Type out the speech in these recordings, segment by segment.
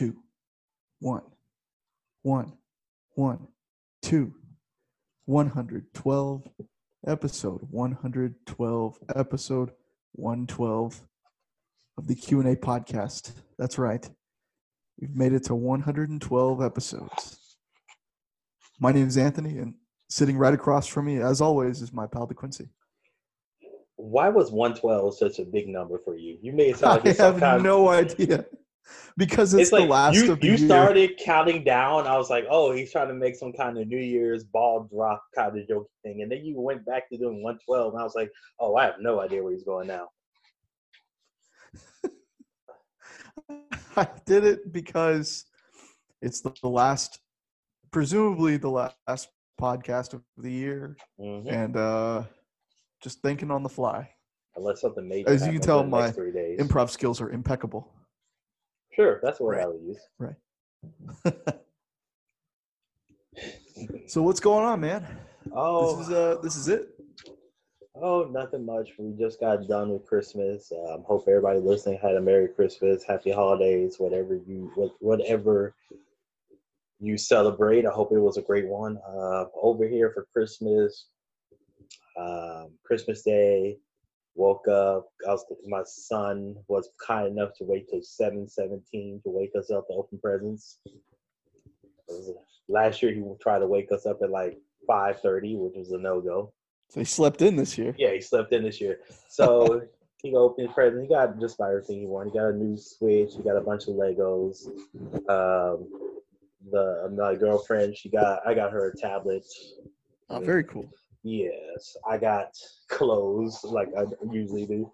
two, one, one, one, two, 112, episode 112, episode 112 of the Q&A podcast. That's right. We've made it to 112 episodes. My name is Anthony, and sitting right across from me, as always, is my pal DeQuincy. Why was 112 such a big number for you? You made it sound like I have no idea because it's, it's the like last you, of the you year. started counting down. I was like, oh, he's trying to make some kind of New Year's ball drop kind of joke thing. And then you went back to doing 112. And I was like, oh, I have no idea where he's going now. I did it because it's the, the last, presumably the last podcast of the year, Mhm. and uh, just thinking on the fly. Unless something major. As you can tell, the my three days. Improv skills are impeccable. Sure, that's what Right. I would use. Right. so what's going on, man? Oh, This is uh, this is it. Oh, nothing much. We just got done with Christmas. Um, hope everybody listening had a Merry Christmas, Happy Holidays, whatever you what, whatever you celebrate. I hope it was a great one. Uh, over here for Christmas, um, Christmas Day, woke up. I was, my son was kind enough to wait till seven seventeen to wake us up to open presents. Last year he tried to wake us up at like five thirty, which was a no go. So he slept in this year. Yeah, he slept in this year. So he opened his present. He got just about everything he wanted. He got a new Switch. He got a bunch of Legos. Um, the my girlfriend, she got I got her a tablet. Oh, very cool. Yes, I got clothes like I usually do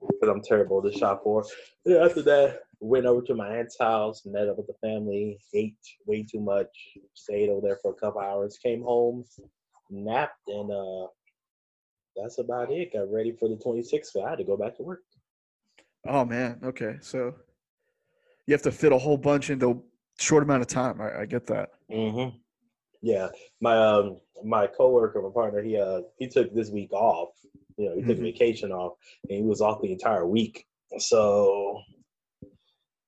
because I'm terrible to shop for. Yeah, after that, went over to my aunt's house, met up with the family, ate way too much, stayed over there for a couple hours, came home, napped, and uh, that's about it. Got ready for the 26th. So I had to go back to work. Oh man. Okay. So you have to fit a whole bunch into a short amount of time. I, I get that. Mm-hmm. Yeah, my um my coworker, my partner, he uh he took this week off. You know, he took Mhm. vacation off, and he was off the entire week. So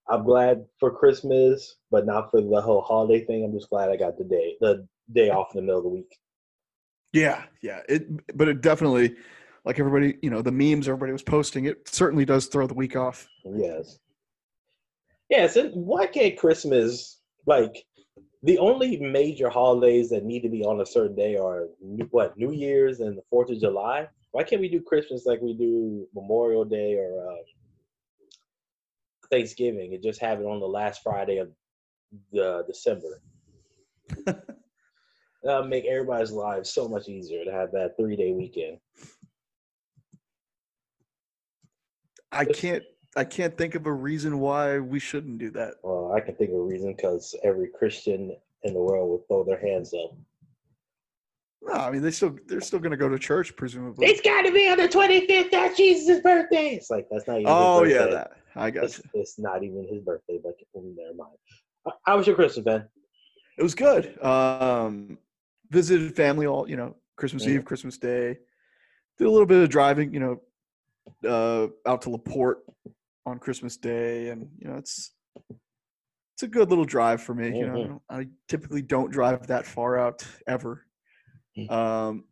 I'm glad for Christmas, but not for the whole holiday thing. I'm just glad I got the day the day off in the middle of the week. Yeah. Yeah. It. But it definitely, like everybody, you know, the memes everybody was posting. It certainly does throw the week off. Yes. Yes, and why can't Christmas like the only major holidays that need to be on a certain day are New- what New Year's and the Fourth of July? Why can't we do Christmas like we do Memorial Day or um, Thanksgiving and just have it on the last Friday of the December? That'll make everybody's lives so much easier to have that three day weekend. I can't. I can't think of a reason why we shouldn't do that. Well, I can think of a reason because every Christian in the world would throw their hands up. No, I mean they still they're still going to go to church presumably. It's got to be on the 25th. That's Jesus' birthday. It's like, that's not even oh his yeah, that I got It's, you. it's not even his birthday, but never mind. How was your Christmas, Ben? It was good. Um, visited family all you know Christmas Mhm. Eve, Christmas Day. Did a little bit of driving, you know, uh, out to Laporte on Christmas Day, and you know it's it's a good little drive for me. You know, I, Mhm. don't- I typically don't drive that far out ever. Mhm. Um,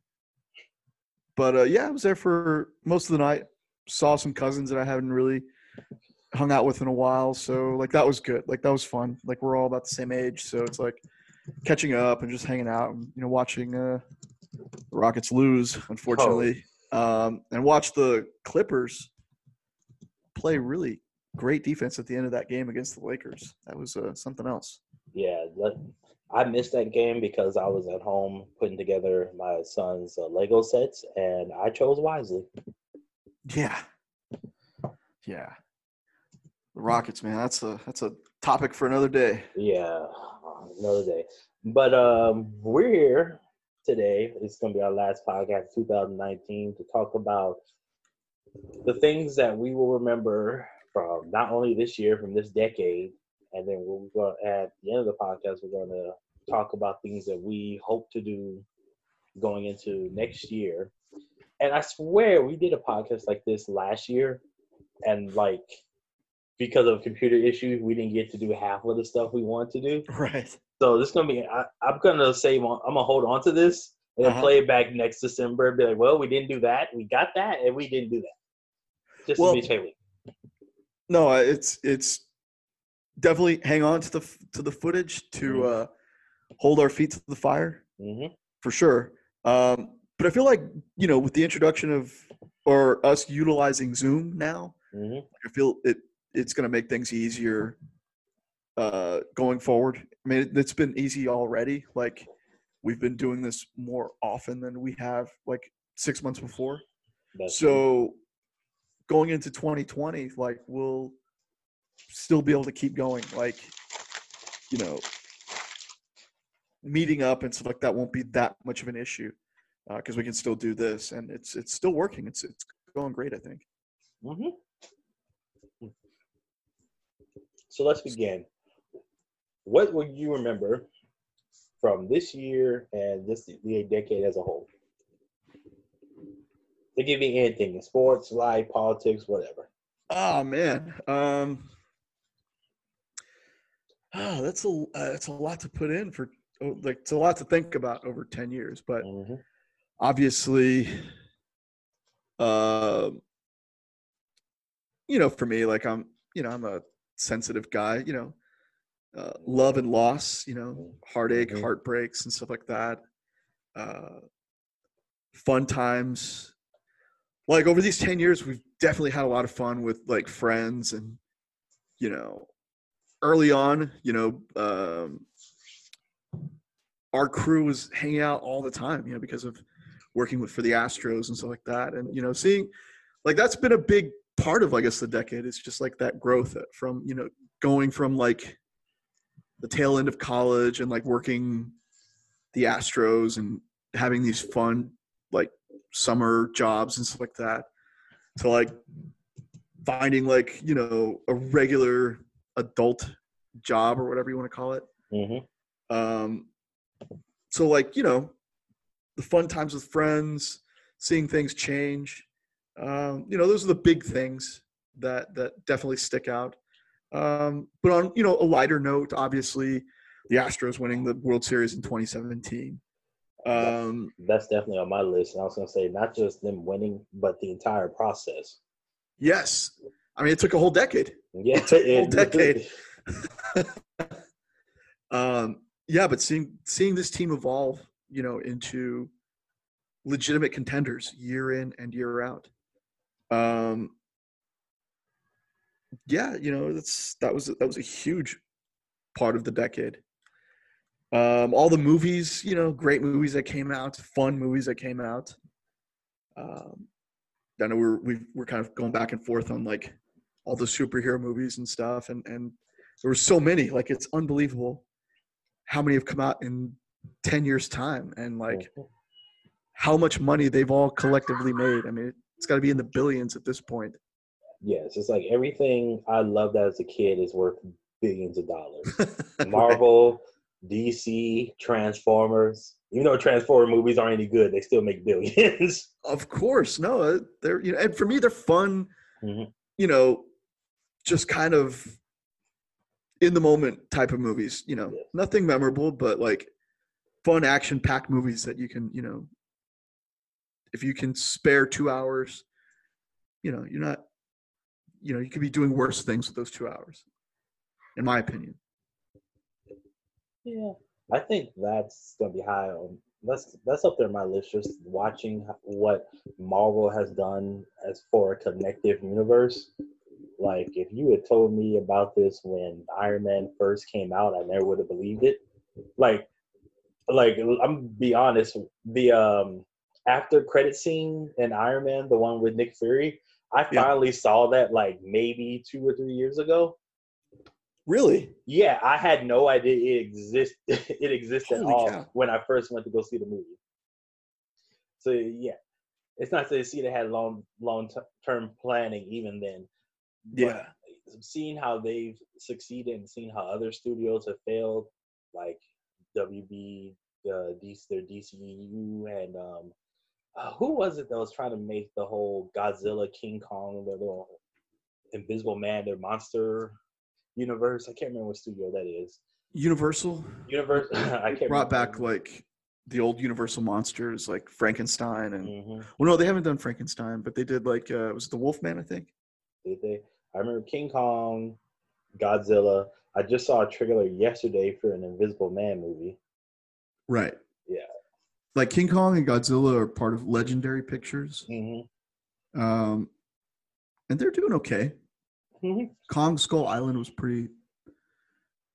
but uh, yeah, I was there for most of the night. Saw some cousins that I haven't really hung out with in a while, so like that was good. Like that was fun. Like we're all about the same age, so it's like catching up and just hanging out and you know watching uh, the Rockets lose, unfortunately, um, and watch the Clippers play really great defense at the end of that game against the Lakers. That was uh, something else. Yeah, I missed that game because I was at home putting together my son's uh, Lego sets, and I chose wisely. Yeah, yeah. The Rockets, man, that's a that's a topic for another day. Yeah, another day. But um, we're here today. It's going to be our last podcast, 2019, to talk about the things that we will remember from not only this year, from this decade, and then we're going at the end of the podcast, we're going to talk about things that we hope to do going into next year. And I swear we did a podcast like this last year, and like because of computer issues, we didn't get to do half of the stuff we want to do. Right. So this is gonna be. I, I'm gonna save on. I'm gonna hold on to this and then Uh-huh. play it back next December. And be like, well, we didn't do that. We got that, and we didn't do that. Just Well- to be. No, it's it's definitely hang on to the to the footage to Mhm. uh, hold our feet to the fire Mm-hmm. for sure. Um, but I feel like you know with the introduction of or us utilizing Zoom now, Mm-hmm. I feel it it's going to make things easier uh, going forward. I mean, it, it's been easy already. Like we've been doing this more often than we have like six months before. That's So going into 2020, like we'll still be able to keep going. Like, you know, meeting up and stuff like that won't be that much of an issue because we can still do this and it's it's still working. It's it's going great, I think. Mm-hmm. So let's begin. What will you remember from this year and this the decade as a whole? They give me anything in sports, life, politics, whatever. Oh man, um, oh, that's a uh, that's a lot to put in for oh, like it's a lot to think about over ten years. But Mm-hmm. obviously, um, you know, for me, like I'm, you know, I'm a sensitive guy. You know, uh, love and loss. You know, heartache, Mhm. heartbreaks, and stuff like that. Uh, fun times. Like over these ten years, we've definitely had a lot of fun with like friends and, you know, early on, you know, um, our crew was hanging out all the time, you know, because of working with for the Astros and stuff like that. And you know, seeing like that's been a big part of I guess the decade. It's just like that growth from you know going from like the tail end of college and like working the Astros and having these fun like summer jobs and stuff like that to like finding like you know a regular adult job or whatever you want to call it Mm-hmm. um, so like you know, the fun times with friends, seeing things change. Um, you know, those are the big things that that definitely stick out. Um, but on you know a lighter note, obviously, the Astros winning the World Series in 2017. Um, That's definitely on my list. And I was gonna say not just them winning, but the entire process. yes, I mean it took a whole decade. Yeah, took a whole decade. um, yeah, but seeing seeing this team evolve, you know, into legitimate contenders year in and year out. Um, yeah, you know, that's that was that was a huge part of the decade. Um, all the movies, you know, great movies that came out, fun movies that came out. Um, I know we're we we're kind of going back and forth on like all the superhero movies and stuff, and and there were so many. Like it's unbelievable how many have come out in ten years' time, and like how much money they've all collectively made. I mean, it's got to be in the billions at this point. Yes, it's like everything I loved as a kid is worth billions of dollars. Marvel, DC, Transformers. Even though Transformer movies aren't any good, they still make billions. Of course, no, uh, they're you know, and for me, they're fun. Mhm. You know, just kind of in the moment type of movies. You know, Yeah. nothing memorable, but like fun action packed movies that you can, you know, if you can spare two hours, you know, you're not, you know, you could be doing worse things with those two hours, in my opinion. Yeah, I think that's gonna be high on. That's that's up there on my list. Just watching what Marvel has done as for a connective universe. Like, if you had told me about this when Iron Man first came out, I never would have believed it. Like, like I'm be honest. The um after credit scene in Iron Man, the one with Nick Fury, I Yeah. finally saw that like maybe two or three years ago. Really? Yeah, I had no idea it exist it existed at all cow. when I first went to go see the movie. So yeah, it's not to see they had long long t- term planning even then. Yeah. seeing how they've succeeded and seeing how other studios have failed, like WB, uh, DC, their DCU, and um, uh, who was it that was trying to make the whole Godzilla King Kong the little Invisible Man, their monster universe. I can't remember what studio that is. Universal Universal. I can't brought remember. back like the old Universal monsters like Frankenstein and Mhm. well no they haven't done Frankenstein but they did like uh was it the Wolfman I think Did they? I remember King Kong, Godzilla. I just saw a trailer yesterday for an Invisible Man movie. right. Like King Kong and Godzilla are part of Legendary Pictures Mm-hmm. um and they're doing okay Mhm. Kong Skull Island was pretty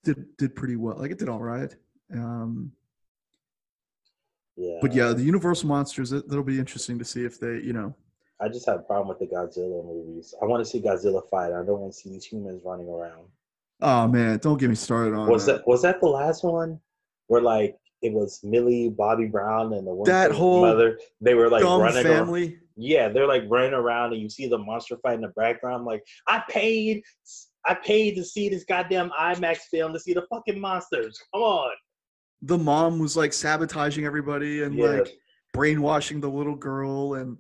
did did pretty well like it did all right um Yeah. but yeah the Universal monsters that, that'll be interesting to see if they you know I just have a problem with the Godzilla movies. I want to see Godzilla fight. I don't want to see these humans running around. oh man don't get me started on Was that. that was that the last one where like it was Millie Bobby Brown and the one That whole mother? They were like dumb running. Around. family Yeah, they're like running around, and you see the monster fight in the background. like I paid, I paid to see this goddamn IMAX film to see the fucking monsters. Come on. the mom was like sabotaging everybody and Yeah. like brainwashing the little girl and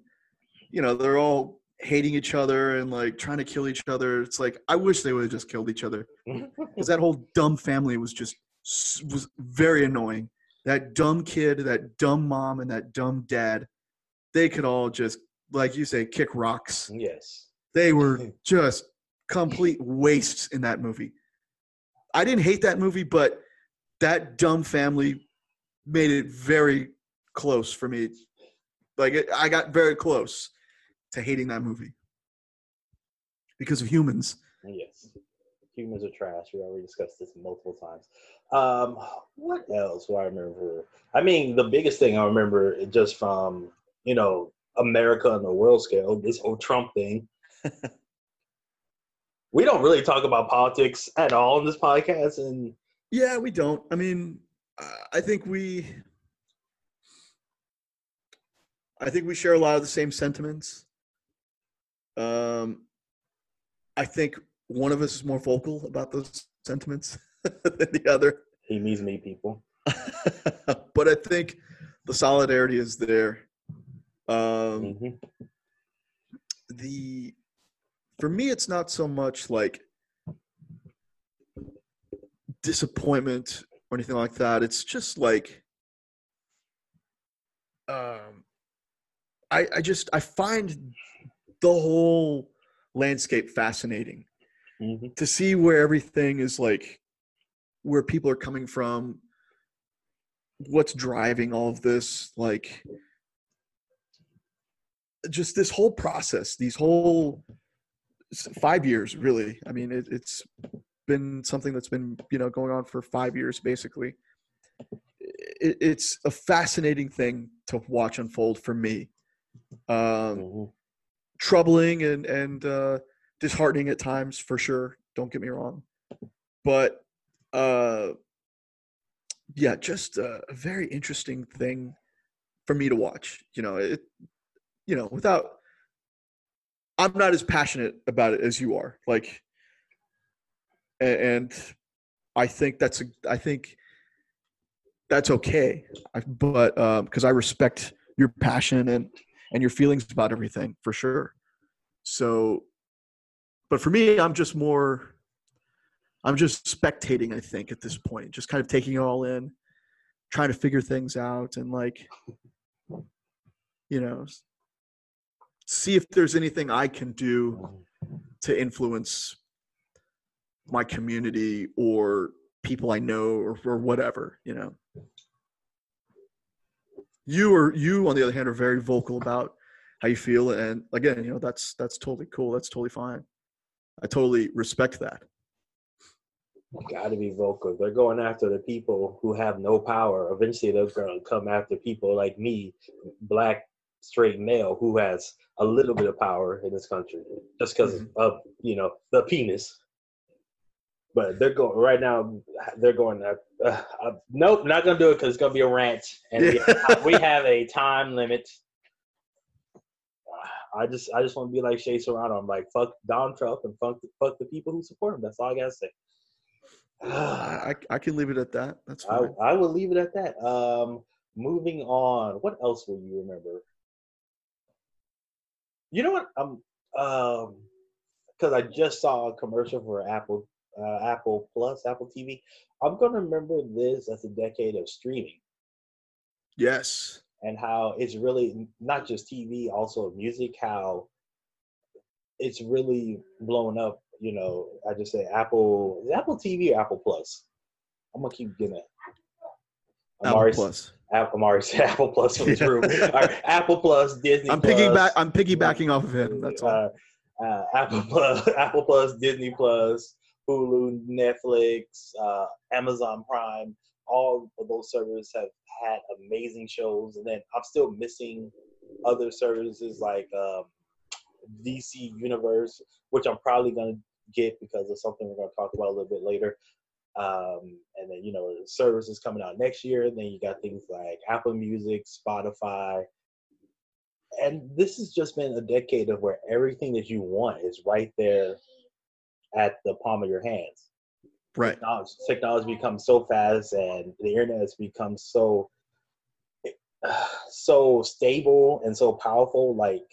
you know they're all hating each other and like trying to kill each other it's like i wish they would have just killed each other because that whole dumb family was just was very annoying that dumb kid that dumb mom and that dumb dad they could all just like you say kick rocks yes. they were just complete wastes in that movie. I didn't hate that movie, but that dumb family made it very close for me. Like it, I got very close to hating that movie because of humans. Yes. Humans are trash. We already discussed this multiple times. Um, what else do I remember? I mean, the biggest thing I remember just from, you know, America on the world scale, this whole Trump thing. we don't really talk about politics at all in this podcast. And Yeah, we don't. I mean, I think we, I think we share a lot of the same sentiments. Um, I think one of us is more vocal about those sentiments than the other. he needs me, people. but I think the solidarity is there. Um, Mhm. the for me, it's not so much like disappointment or anything like that. It's just like um, I I just I find the whole landscape fascinating Mhm. to see where everything is like where people are coming from what's driving all of this like just this whole process these whole five years really i mean it, it's been something that's been you know going on for five years basically it, it's a fascinating thing to watch unfold for me um, Mhm. troubling and and uh, disheartening at times for sure. Don't get me wrong, but uh, yeah, just a, a very interesting thing for me to watch. You know, it. You know, without I'm not as passionate about it as you are. Like, and I think that's a, I think that's okay. I, but because I respect your passion and and your feelings about everything for sure. So, but for me, I'm just more, I'm just spectating, I think, at this point, just kind of taking it all in, trying to figure things out and like, you know, see if there's anything I can do to influence my community or people I know or, or whatever, you know. You are you on the other hand are very vocal about how you feel and again, you know, that's that's totally cool. That's totally fine. I totally respect that. Got to be vocal. They're going after the people who have no power. Eventually, they're going to come after people like me, black, straight male, who has a little bit of power in this country, just because Mhm. of you know the penis. But they're going right now. They're going. Uh, uh, uh, nope, not gonna do it because it's gonna be a rant, and we, Yeah. we have a time limit. I just, I just want to be like Shea Serrano. I'm like, fuck Donald Trump and fuck, fuck the people who support him. That's all I gotta say. I, I I can leave it at that. That's I, fine. I will leave it at that. Um, moving on. What else will you remember? You know what? Um, um, because I just saw a commercial for Apple uh, Apple Plus, Apple TV. I'm gonna remember this as a decade of streaming Yes. and how it's really not just TV, also music. How it's really blown up. You know, I just say Apple, is Apple TV or Apple Plus. I'm gonna keep getting it. Apple Amari, Plus. Apple, Amari said Apple Plus for the Yeah. room. Right, Apple Plus, Disney. I'm Plus, piggyback. I'm piggybacking off of him. That's all. uh, uh, Apple Plus, Apple Plus, Disney Plus, Hulu, Netflix, uh, Amazon Prime. All of those servers have had amazing shows, and then I'm still missing other services like um, DC Universe, which I'm probably gonna get because of something we're gonna talk about a little bit later. Um, and then you know services coming out next year. And Then you got things like Apple Music, Spotify, and this has just been a decade of where everything that you want is right there at the palm of your hands. right. Technology, technology becomes so fast, and the internet has become so so stable and so powerful. Like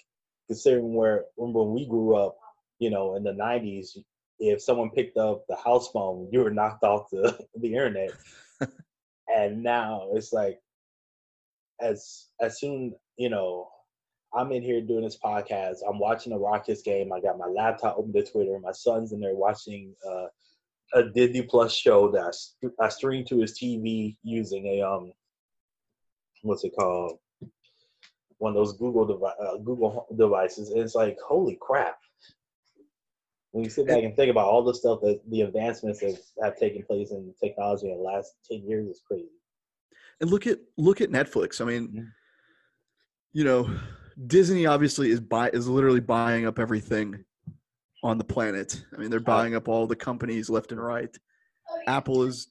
considering where when we grew up, you know, in the '90s, if someone picked up the house phone, you were knocked off the the internet. and now it's like as as soon you know i'm in here doing this podcast i'm watching a rockets game i got my laptop open to twitter my son's in there watching uh, a disney plus show that I, I stream to his tv using a um what's it called one of those google devi- uh, google devices and it's like holy crap when you sit back and think about all the stuff that the advancements that have taken place in technology in the last 10 years is crazy And look at look at Netflix. I mean, Mhm. you know, Disney obviously is buy is literally buying up everything on the planet. I mean, they're buying up all the companies left and right. Apple is,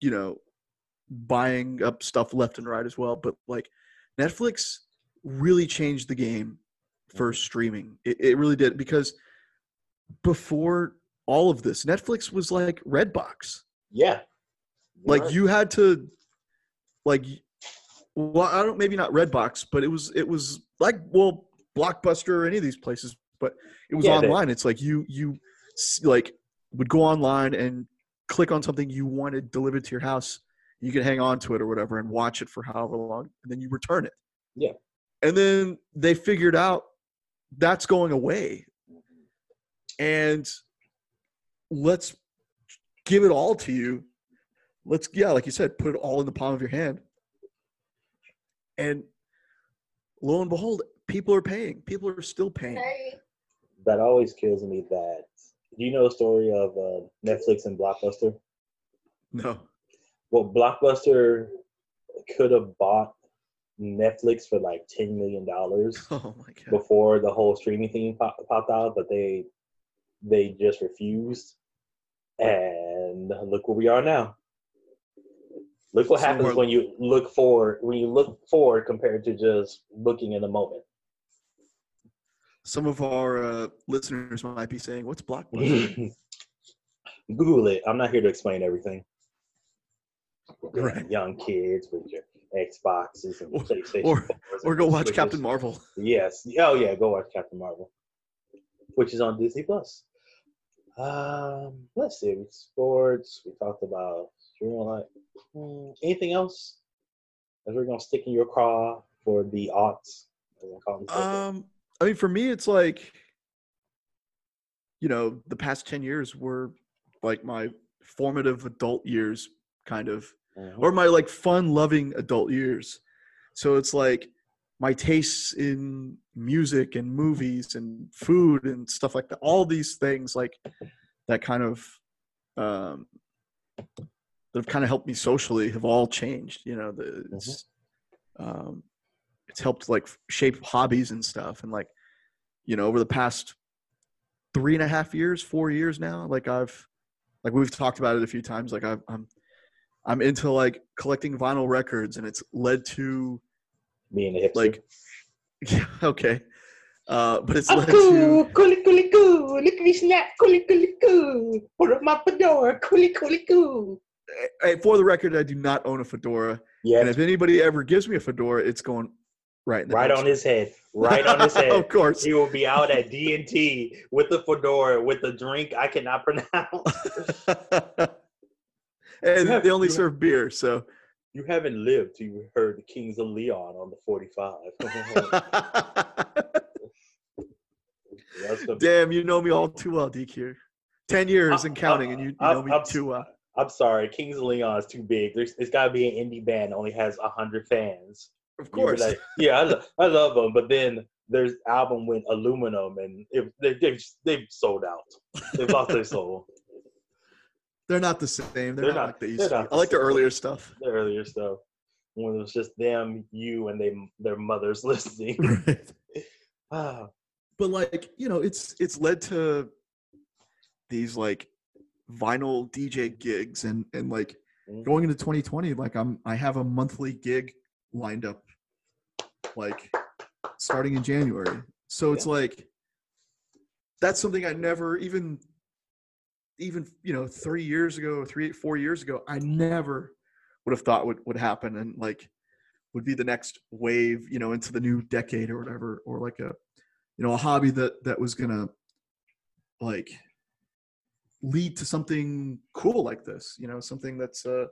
you know, buying up stuff left and right as well. But like Netflix really changed the game for streaming. It, it really did because before all of this, Netflix was like Redbox. Yeah. Like Right. you had to, like, well, I don't maybe not Redbox, but it was it was like well Blockbuster or any of these places, but it was Yeah, they- online. It's like you you like would go online and click on something you wanted delivered to your house. You could hang on to it or whatever and watch it for however long, and then you return it. Yeah. And then they figured out that's going away, and let's give it all to you. Let's yeah like you said put it all in the palm of your hand. And lo and behold people are paying. People are still paying. That always kills me that. Do you know the story of uh, Netflix and Blockbuster? no. Well, Blockbuster could have bought Netflix for like $10 million oh my god. before the whole streaming thing pop, popped out, but they they just refused. And look where we are now. Look what happens we're- when you look forward when you look forward compared to just looking in the moment. some of our uh, listeners might be saying what's blockbuster Google it. I'm not here to explain everything. Right. Young kids with your Xboxes and Or- PlayStation. or- 4s or go watch Switches. captain marvel Yes. Oh yeah, go watch Captain Marvel, which is on Disney Plus. Um, let's see. We Sports. We talked about streaming light. Hmm, anything else? As we're gonna stick in your craw for the aughts. I call them so. um i mean for me it's like you know the past 10 years were like my formative adult years kind of Mhm. or my like fun loving adult years so it's like my tastes in music and movies and food and stuff like that all these things like that kind of um that have kind of helped me socially have all changed you know the, it's um it's helped like shape hobbies and stuff and like you know over the past three and a half years four years now like i've like we've talked about it a few times like I've, i'm i'm into like collecting vinyl records and it's led to Being a hipster. like yeah, okay uh but it's I'm led cool, to coolie coolie cool. Look at me snap, coolie coolie cool. Put up my fedora, coolie coolie cool. eh, for the record i do not own a fedora Yeah, and if anybody ever gives me a fedora it's going right in the right nose. on his head, right on his head. of course. He will be out at D and T with the fedora with a drink I cannot pronounce. and they only serve beer, so you haven't lived till you heard the Kings of Leon on the forty-five. That's damn, you know me all too well, DQ. Ten years and counting, and you, you I'm- know me I'm- too well. I'm sorry, Kings of Leon is too big. There's, it's got to be an indie band that only has hundred fans. Of course. like, yeah, I, lo- I love them, but then there's album with aluminum, and it, they, they've they've sold out. They've lost their soul. They're not the same. They're, They're not, not- like they used to. Be. I like the earlier stuff. The earlier stuff when it was just them, you, and they their mothers listening. Right. ah, But like, you know, it's it's led to these like vinyl DJ gigs and and like Mhm. going into 2020, like I'm I have a monthly gig lined up like starting in January. So it's like that's something I never even even you know three years ago, three four years ago, I never would have thought would would happen and like would be the next wave, you know, into the new decade or whatever, or like a you know a hobby that that was gonna like lead to something cool like this you know something that's uh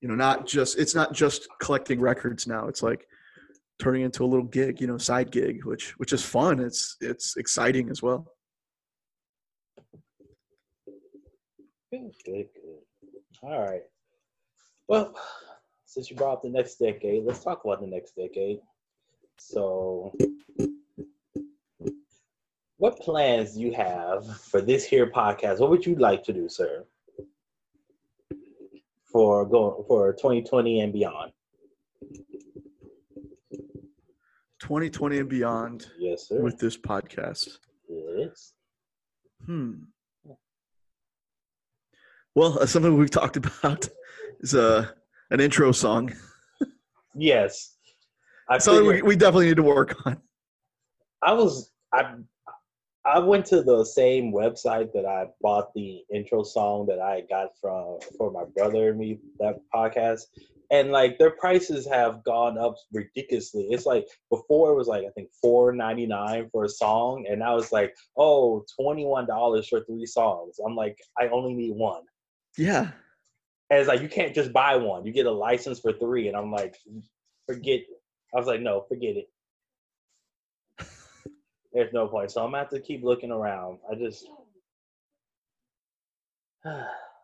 you know not just it's not just collecting records now. It's like turning into a little gig you know side gig which which is fun. It's it's exciting as well good, good, good. All right. Well, since you brought up the next decade, let's talk about the next decade. So, what plans do you have for this here podcast? What would you like to do, sir? For going for 2020 and beyond. 2020 and beyond Yes, sir. with this podcast yes. hmm well uh, something we've talked about is uh, an intro song Yes. I something we, we definitely need to work on I was I I went to the same website that I bought the intro song that I got from for my brother and me that podcast. And like their prices have gone up ridiculously. It's like before it was like I think four ninety nine for a song, and now it's like oh twenty one dollars for three songs. I'm like I only need one. Yeah And it's like you can't just buy one. You get a license for three, and I'm like, forget. I was like, no, forget it. There's no point. So I'm gonna have to keep looking around. I just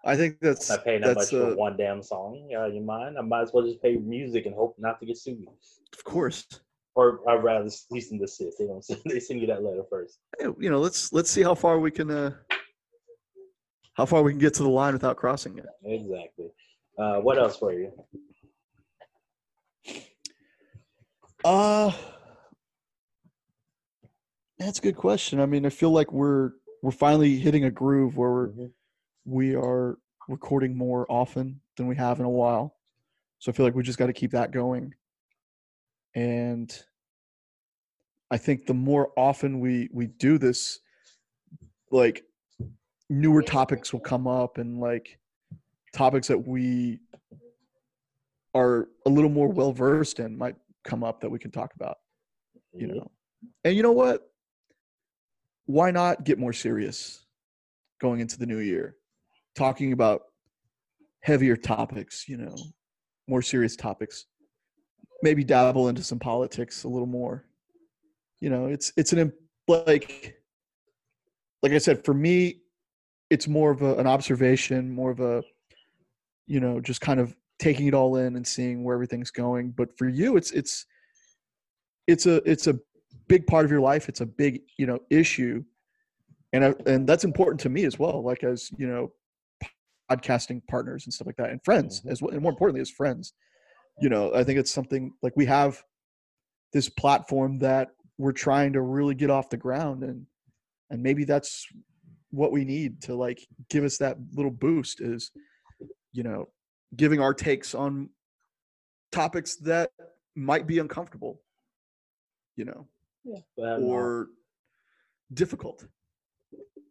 i think that's not paying that that's much uh, for one damn song. Yeah, you mind? I might as well just pay music and hope not to get sued. of course Or I'd rather cease and desist. They don't send, they send you that letter first. Hey, you know let's let's see how far we can uh how far we can get to the line without crossing it Exactly. Uh, what else for you? uh that's a good question i mean i feel like we're we're finally hitting a groove where we're Mhm. we are recording more often than we have in a while so i feel like we just got to keep that going and i think the more often we we do this like newer topics will come up and like topics that we are a little more well versed in might come up that we can talk about you mm-hmm. know. And you know what? Why not get more serious going into the new year? Talking about heavier topics you know more serious topics. Maybe dabble into some politics a little more. You know it's it's an like like i said for me it's more of a, an observation more of a you know just kind of taking it all in and seeing where everything's going. But for you it's it's it's a it's a big part of your life. It's a big you know issue. And I, and that's important to me as well like as you know podcasting partners and stuff like that and friends Mhm. as well and more importantly as friends. You know i think it's something like we have this platform that we're trying to really get off the ground and and maybe that's what we need to like give us that little boost is you know giving our takes on topics that might be uncomfortable you know But, or difficult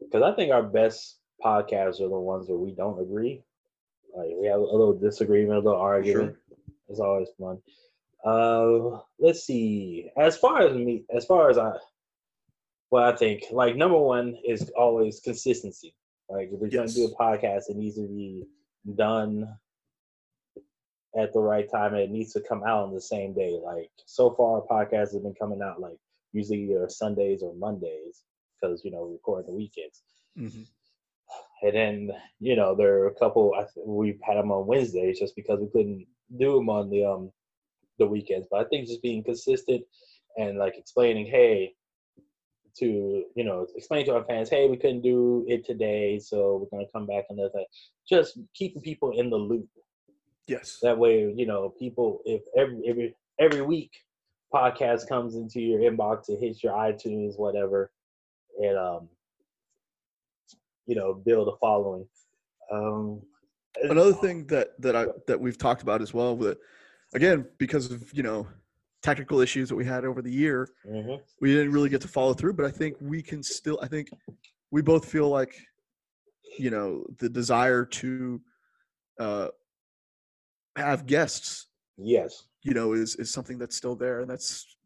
because I think our best podcasts are the ones where we don't agree. Like we have a little disagreement, a little argument. It's always fun. Uh, let's see. As far as me, as far as I, what I think, like number one is always consistency. Like if we're Yes. gonna do a podcast, it needs to be done at the right time and it needs to come out on the same day. Like so far, podcasts have been coming out like usually either Sundays or Mondays because you know we record the weekends. Mm-hmm. And then you know there are a couple. I th- we've had them on Wednesdays just because we couldn't do them on the um the weekends. But I think just being consistent and like explaining, hey, to you know explain to our fans, hey, we couldn't do it today, so we're gonna come back another. day. Just keeping people in the loop. Yes. That way, you know, people if every every every week podcast comes into your inbox, it hits your iTunes, whatever, and um, you know, build a following. Um, Another thing that that I that we've talked about as well that again because of you know technical issues that we had over the year Mhm. we didn't really get to follow through but i think we can still i think we both feel like you know the desire to uh have guests Yes. you know is is something that's still there and that's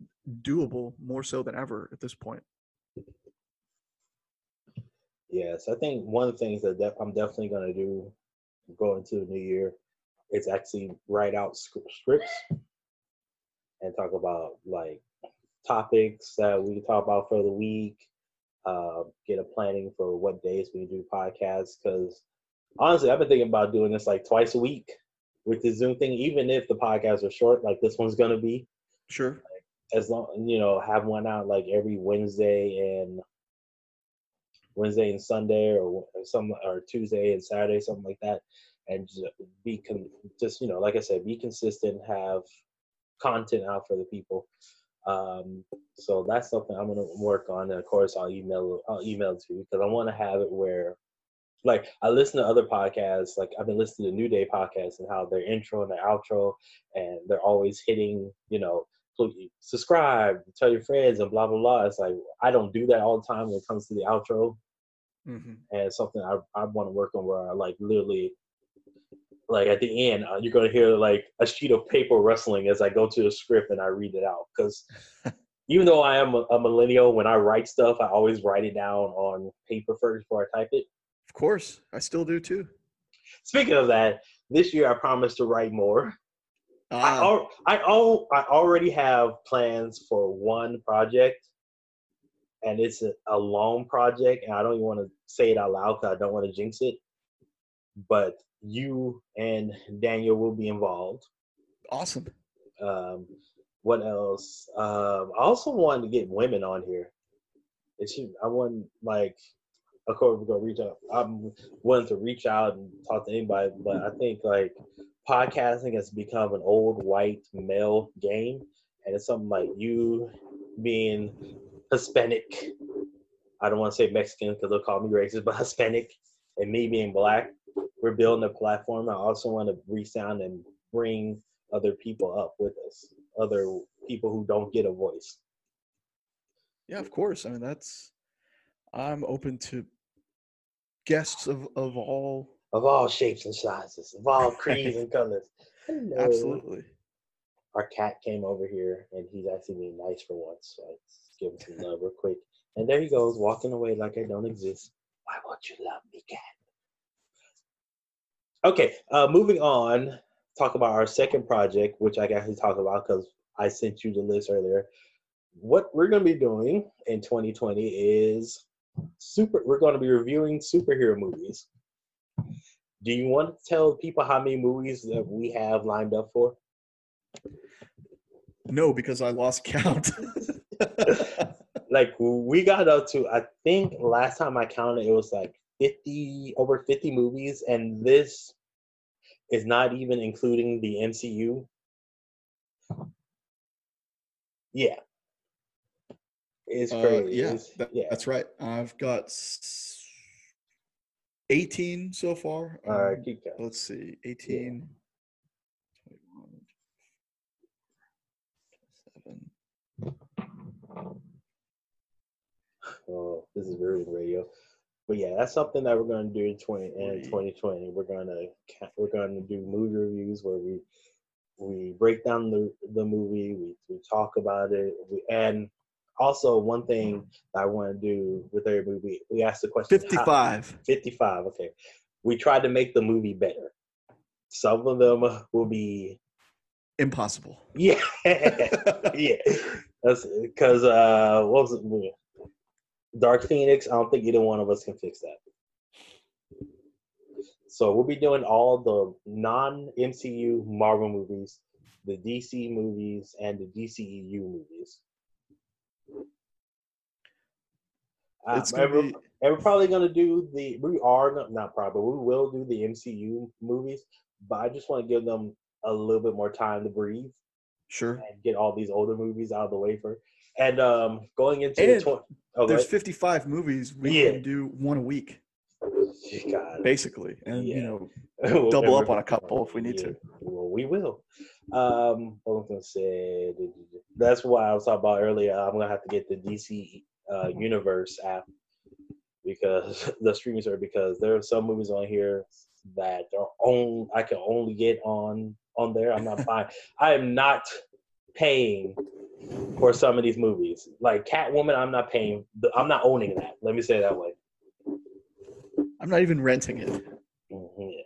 doable more so than ever at this point Yes, I think one of the things that def- I'm definitely going to do going into the new year is actually write out sc- scripts and talk about like topics that we can talk about for the week. Uh, get a planning for what days we do podcasts because honestly, I've been thinking about doing this like twice a week with the Zoom thing, even if the podcasts are short, like this one's going to be. sure As long you know, have one out like every Wednesday and Wednesday and Sunday, or some or Tuesday and Saturday, something like that, and just be con- just you know, like I said, be consistent, have content out for the people. Um, so that's something I'm gonna work on, and of course, I'll email I'll email to you because I want to have it where, like, I listen to other podcasts, like I've been listening to New Day podcast and how their intro and their outro, and they're always hitting, you know, subscribe, tell your friends, and blah blah blah. It's like I don't do that all the time when it comes to the outro, hmm and something I I want to work on where I like literally, like at the end, uh, you're gonna hear like a sheet of paper rustling as I go to the script and I read it out because. Even though I am a, a millennial, when I write stuff, I always write it down on paper first before I type it. of course i still do too Speaking of that, this year I promise to write more. I, Ah, al- I, al- I already have plans for one project, and it's a, a long project, and I don't even want to say it out loud because I don't want to jinx it. But you and Daniel will be involved. awesome Um, what else? Um, I also wanted to get women on here. It should, I want like, of course, we're gonna reach out. I'm willing to reach out and talk to anybody, but I think like podcasting has become an old white male game, and it's something like you being Hispanic. I don't want to say Mexican because they'll call me racist, but Hispanic, and me being black. We're building a platform. I also want to reach down and bring other people up with us, other people who don't get a voice. yeah of course i mean that's i'm open to guests of of all Of all shapes and sizes, of all creeds and colors. Hello. absolutely Our cat came over here and he's actually being nice for once. So give him some love real quick. And there he goes, walking away like I don't exist. Why won't you love me, cat? Okay, uh, moving on. Talk about our second project, which I got to talk about because I sent you the list earlier. What we're going to be doing in 2020 is super. We're going to be reviewing superhero movies. Do you want to tell people how many movies that we have lined up for? no because i lost count like we got up to I think last time I counted it was like 50 over 50 movies and this is not even including the MCU. Yeah. It's Uh, crazy. yeah, It's- that- yeah. that's right. I've got 18 so far. All right, Um, keep going. let's see. 18, 21, 27. Oh, this is very radio. But yeah, that's something that we're going to do in 20 in 2020. We're going to we're going to do movie reviews where we we break down the the movie. We we talk about it. We, and also one thing that I want to do with every movie, we ask the question: how- 55. 55. Okay. We tried to make the movie better. Some of them will be, Impossible. yeah, yeah. That's because uh, what was it? Dark Phoenix. I don't think either one of us can fix that. So we'll be doing all the non MCU Marvel movies, the DC movies, and the DCEU movies. Uh, and we're- be and we're probably gonna do the. We are gonna, not probably. We will do the MCU movies, but I just want to give them a little bit more time to breathe sure. and get all these older movies out of the way for. And um, going into And the oh, There's go 55 movies. We Yeah. can do one a week. God. basically, and you know, We'll double up on a couple if we need Yeah, to. Well, we will. Um, what was gonna say? That's why I was talking about earlier. I'm gonna have to get the DC uh, Universe app because the streaming service because there are some movies on here that are on I can only get on on there. I'm not buying. I am not paying for some of these movies. Like Catwoman, I'm not paying. I'm not owning that. Let me say it that way. I'm not even renting it. Mhm.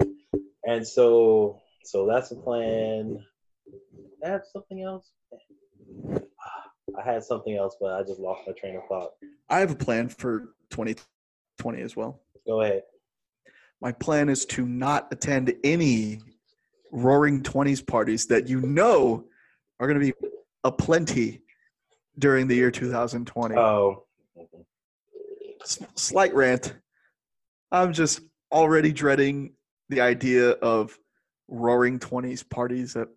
And so, so that's the plan. I have something else. I had something else, but I just lost my train of thought. I have a plan for 2020 as well. Go ahead. My plan is to not attend any Roaring Twenties parties that you know are going to be aplenty during the year 2020. Oh, S- slight rant. I'm just already dreading the idea of roaring 20s parties that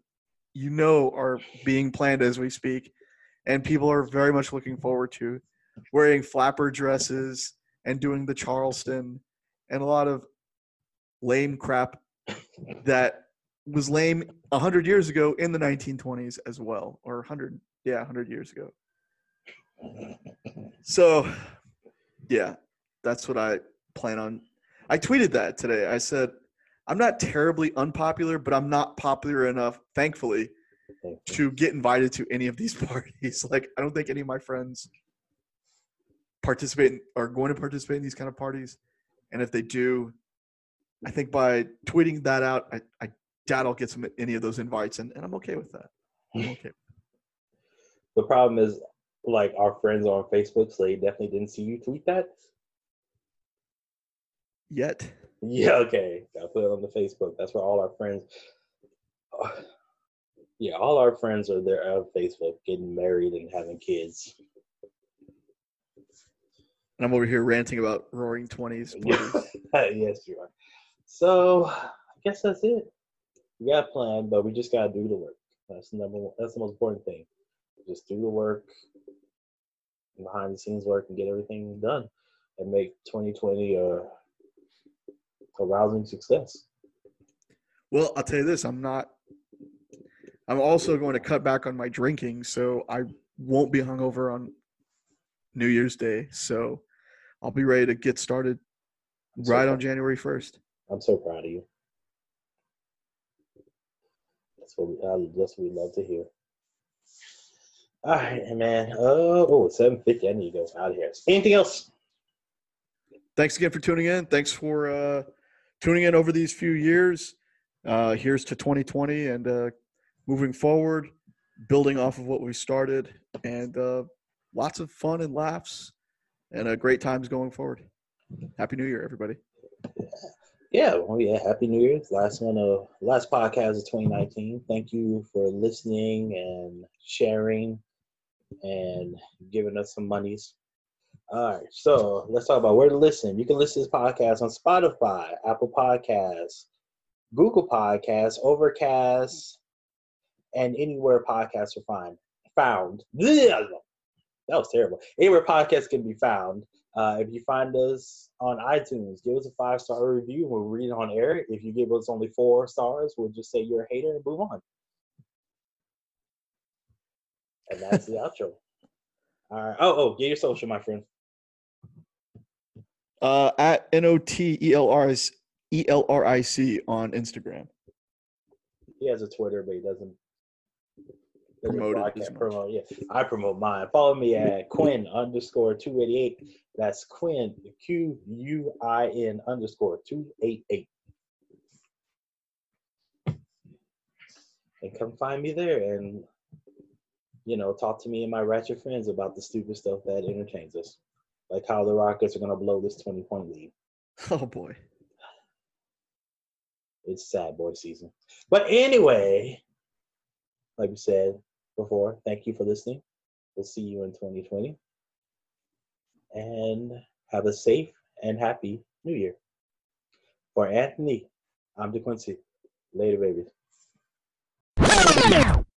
you know are being planned as we speak and people are very much looking forward to wearing flapper dresses and doing the charleston and a lot of lame crap that was lame 100 years ago in the 1920s as well or 100 yeah 100 years ago so, yeah, that's what I plan on. I tweeted that today. I said, I'm not terribly unpopular, but I'm not popular enough, thankfully, to get invited to any of these parties. Like, I don't think any of my friends participate in, are going to participate in these kind of parties. And if they do, I think by tweeting that out, I, I doubt I'll get some any of those invites, and, and I'm okay with that. I'm okay. the problem is, like our friends on Facebook, so they definitely didn't see you tweet that. Yet. Yeah, okay. I put it on the Facebook. That's where all our friends. Yeah, all our friends are there on Facebook, getting married and having kids. And I'm over here ranting about roaring 20s yes, you are. So I guess that's it. We got a plan, but we just gotta do the work. That's the number one. That's the most important thing. Just do the work, behind the scenes work, and get everything done, and make 2020 a a rousing success. Well, I'll tell you this: I'm not. I'm also going to cut back on my drinking, so I won't be hungover on New Year's Day. So I'll be ready to get started So right proud- on January 1st. I'm so proud of you. That's what we, uh, that's what we love to hear. All right, man. Uh, oh, 750. I need to go out of here. Anything else? Thanks again for tuning in. Thanks for uh, tuning in over these few years. Uh, here's to 2020 and uh, moving forward, building off of what we started, and uh, lots of fun and laughs and uh, great times going forward. Happy New Year, everybody. Yeah, well, yeah. Happy New Year's. Last one of last podcast of 2019. Thank you for listening and sharing and giving us some monies. All right, so let's talk about where to listen. You can listen to this podcast on Spotify, Apple Podcasts, Google Podcasts, Overcast, and anywhere podcasts are find, found. That was terrible. Anywhere podcasts can be found. Uh, if you find us on iTunes, give us a five star review. We'll read it on air. If you give us only four stars, we'll just say you're a hater and move on. And that's the outro. All right. Oh, oh, get your social, my friend. Uh, at N O T E L R S E L R I C on Instagram. He has a Twitter, but he doesn't promote I it as can't promote. Yeah, I promote mine. Follow me at Quinn underscore two eighty eight. That's Quinn Q U I N underscore two eight eight. And come find me there, and you know, talk to me and my ratchet friends about the stupid stuff that entertains us, like how the Rockets are gonna blow this twenty point lead. Oh boy. It's sad boy season. But anyway, like we said before, thank you for listening. We'll see you in 2020. And have a safe and happy new year. For Anthony, I'm DeQuincy. Later, babies.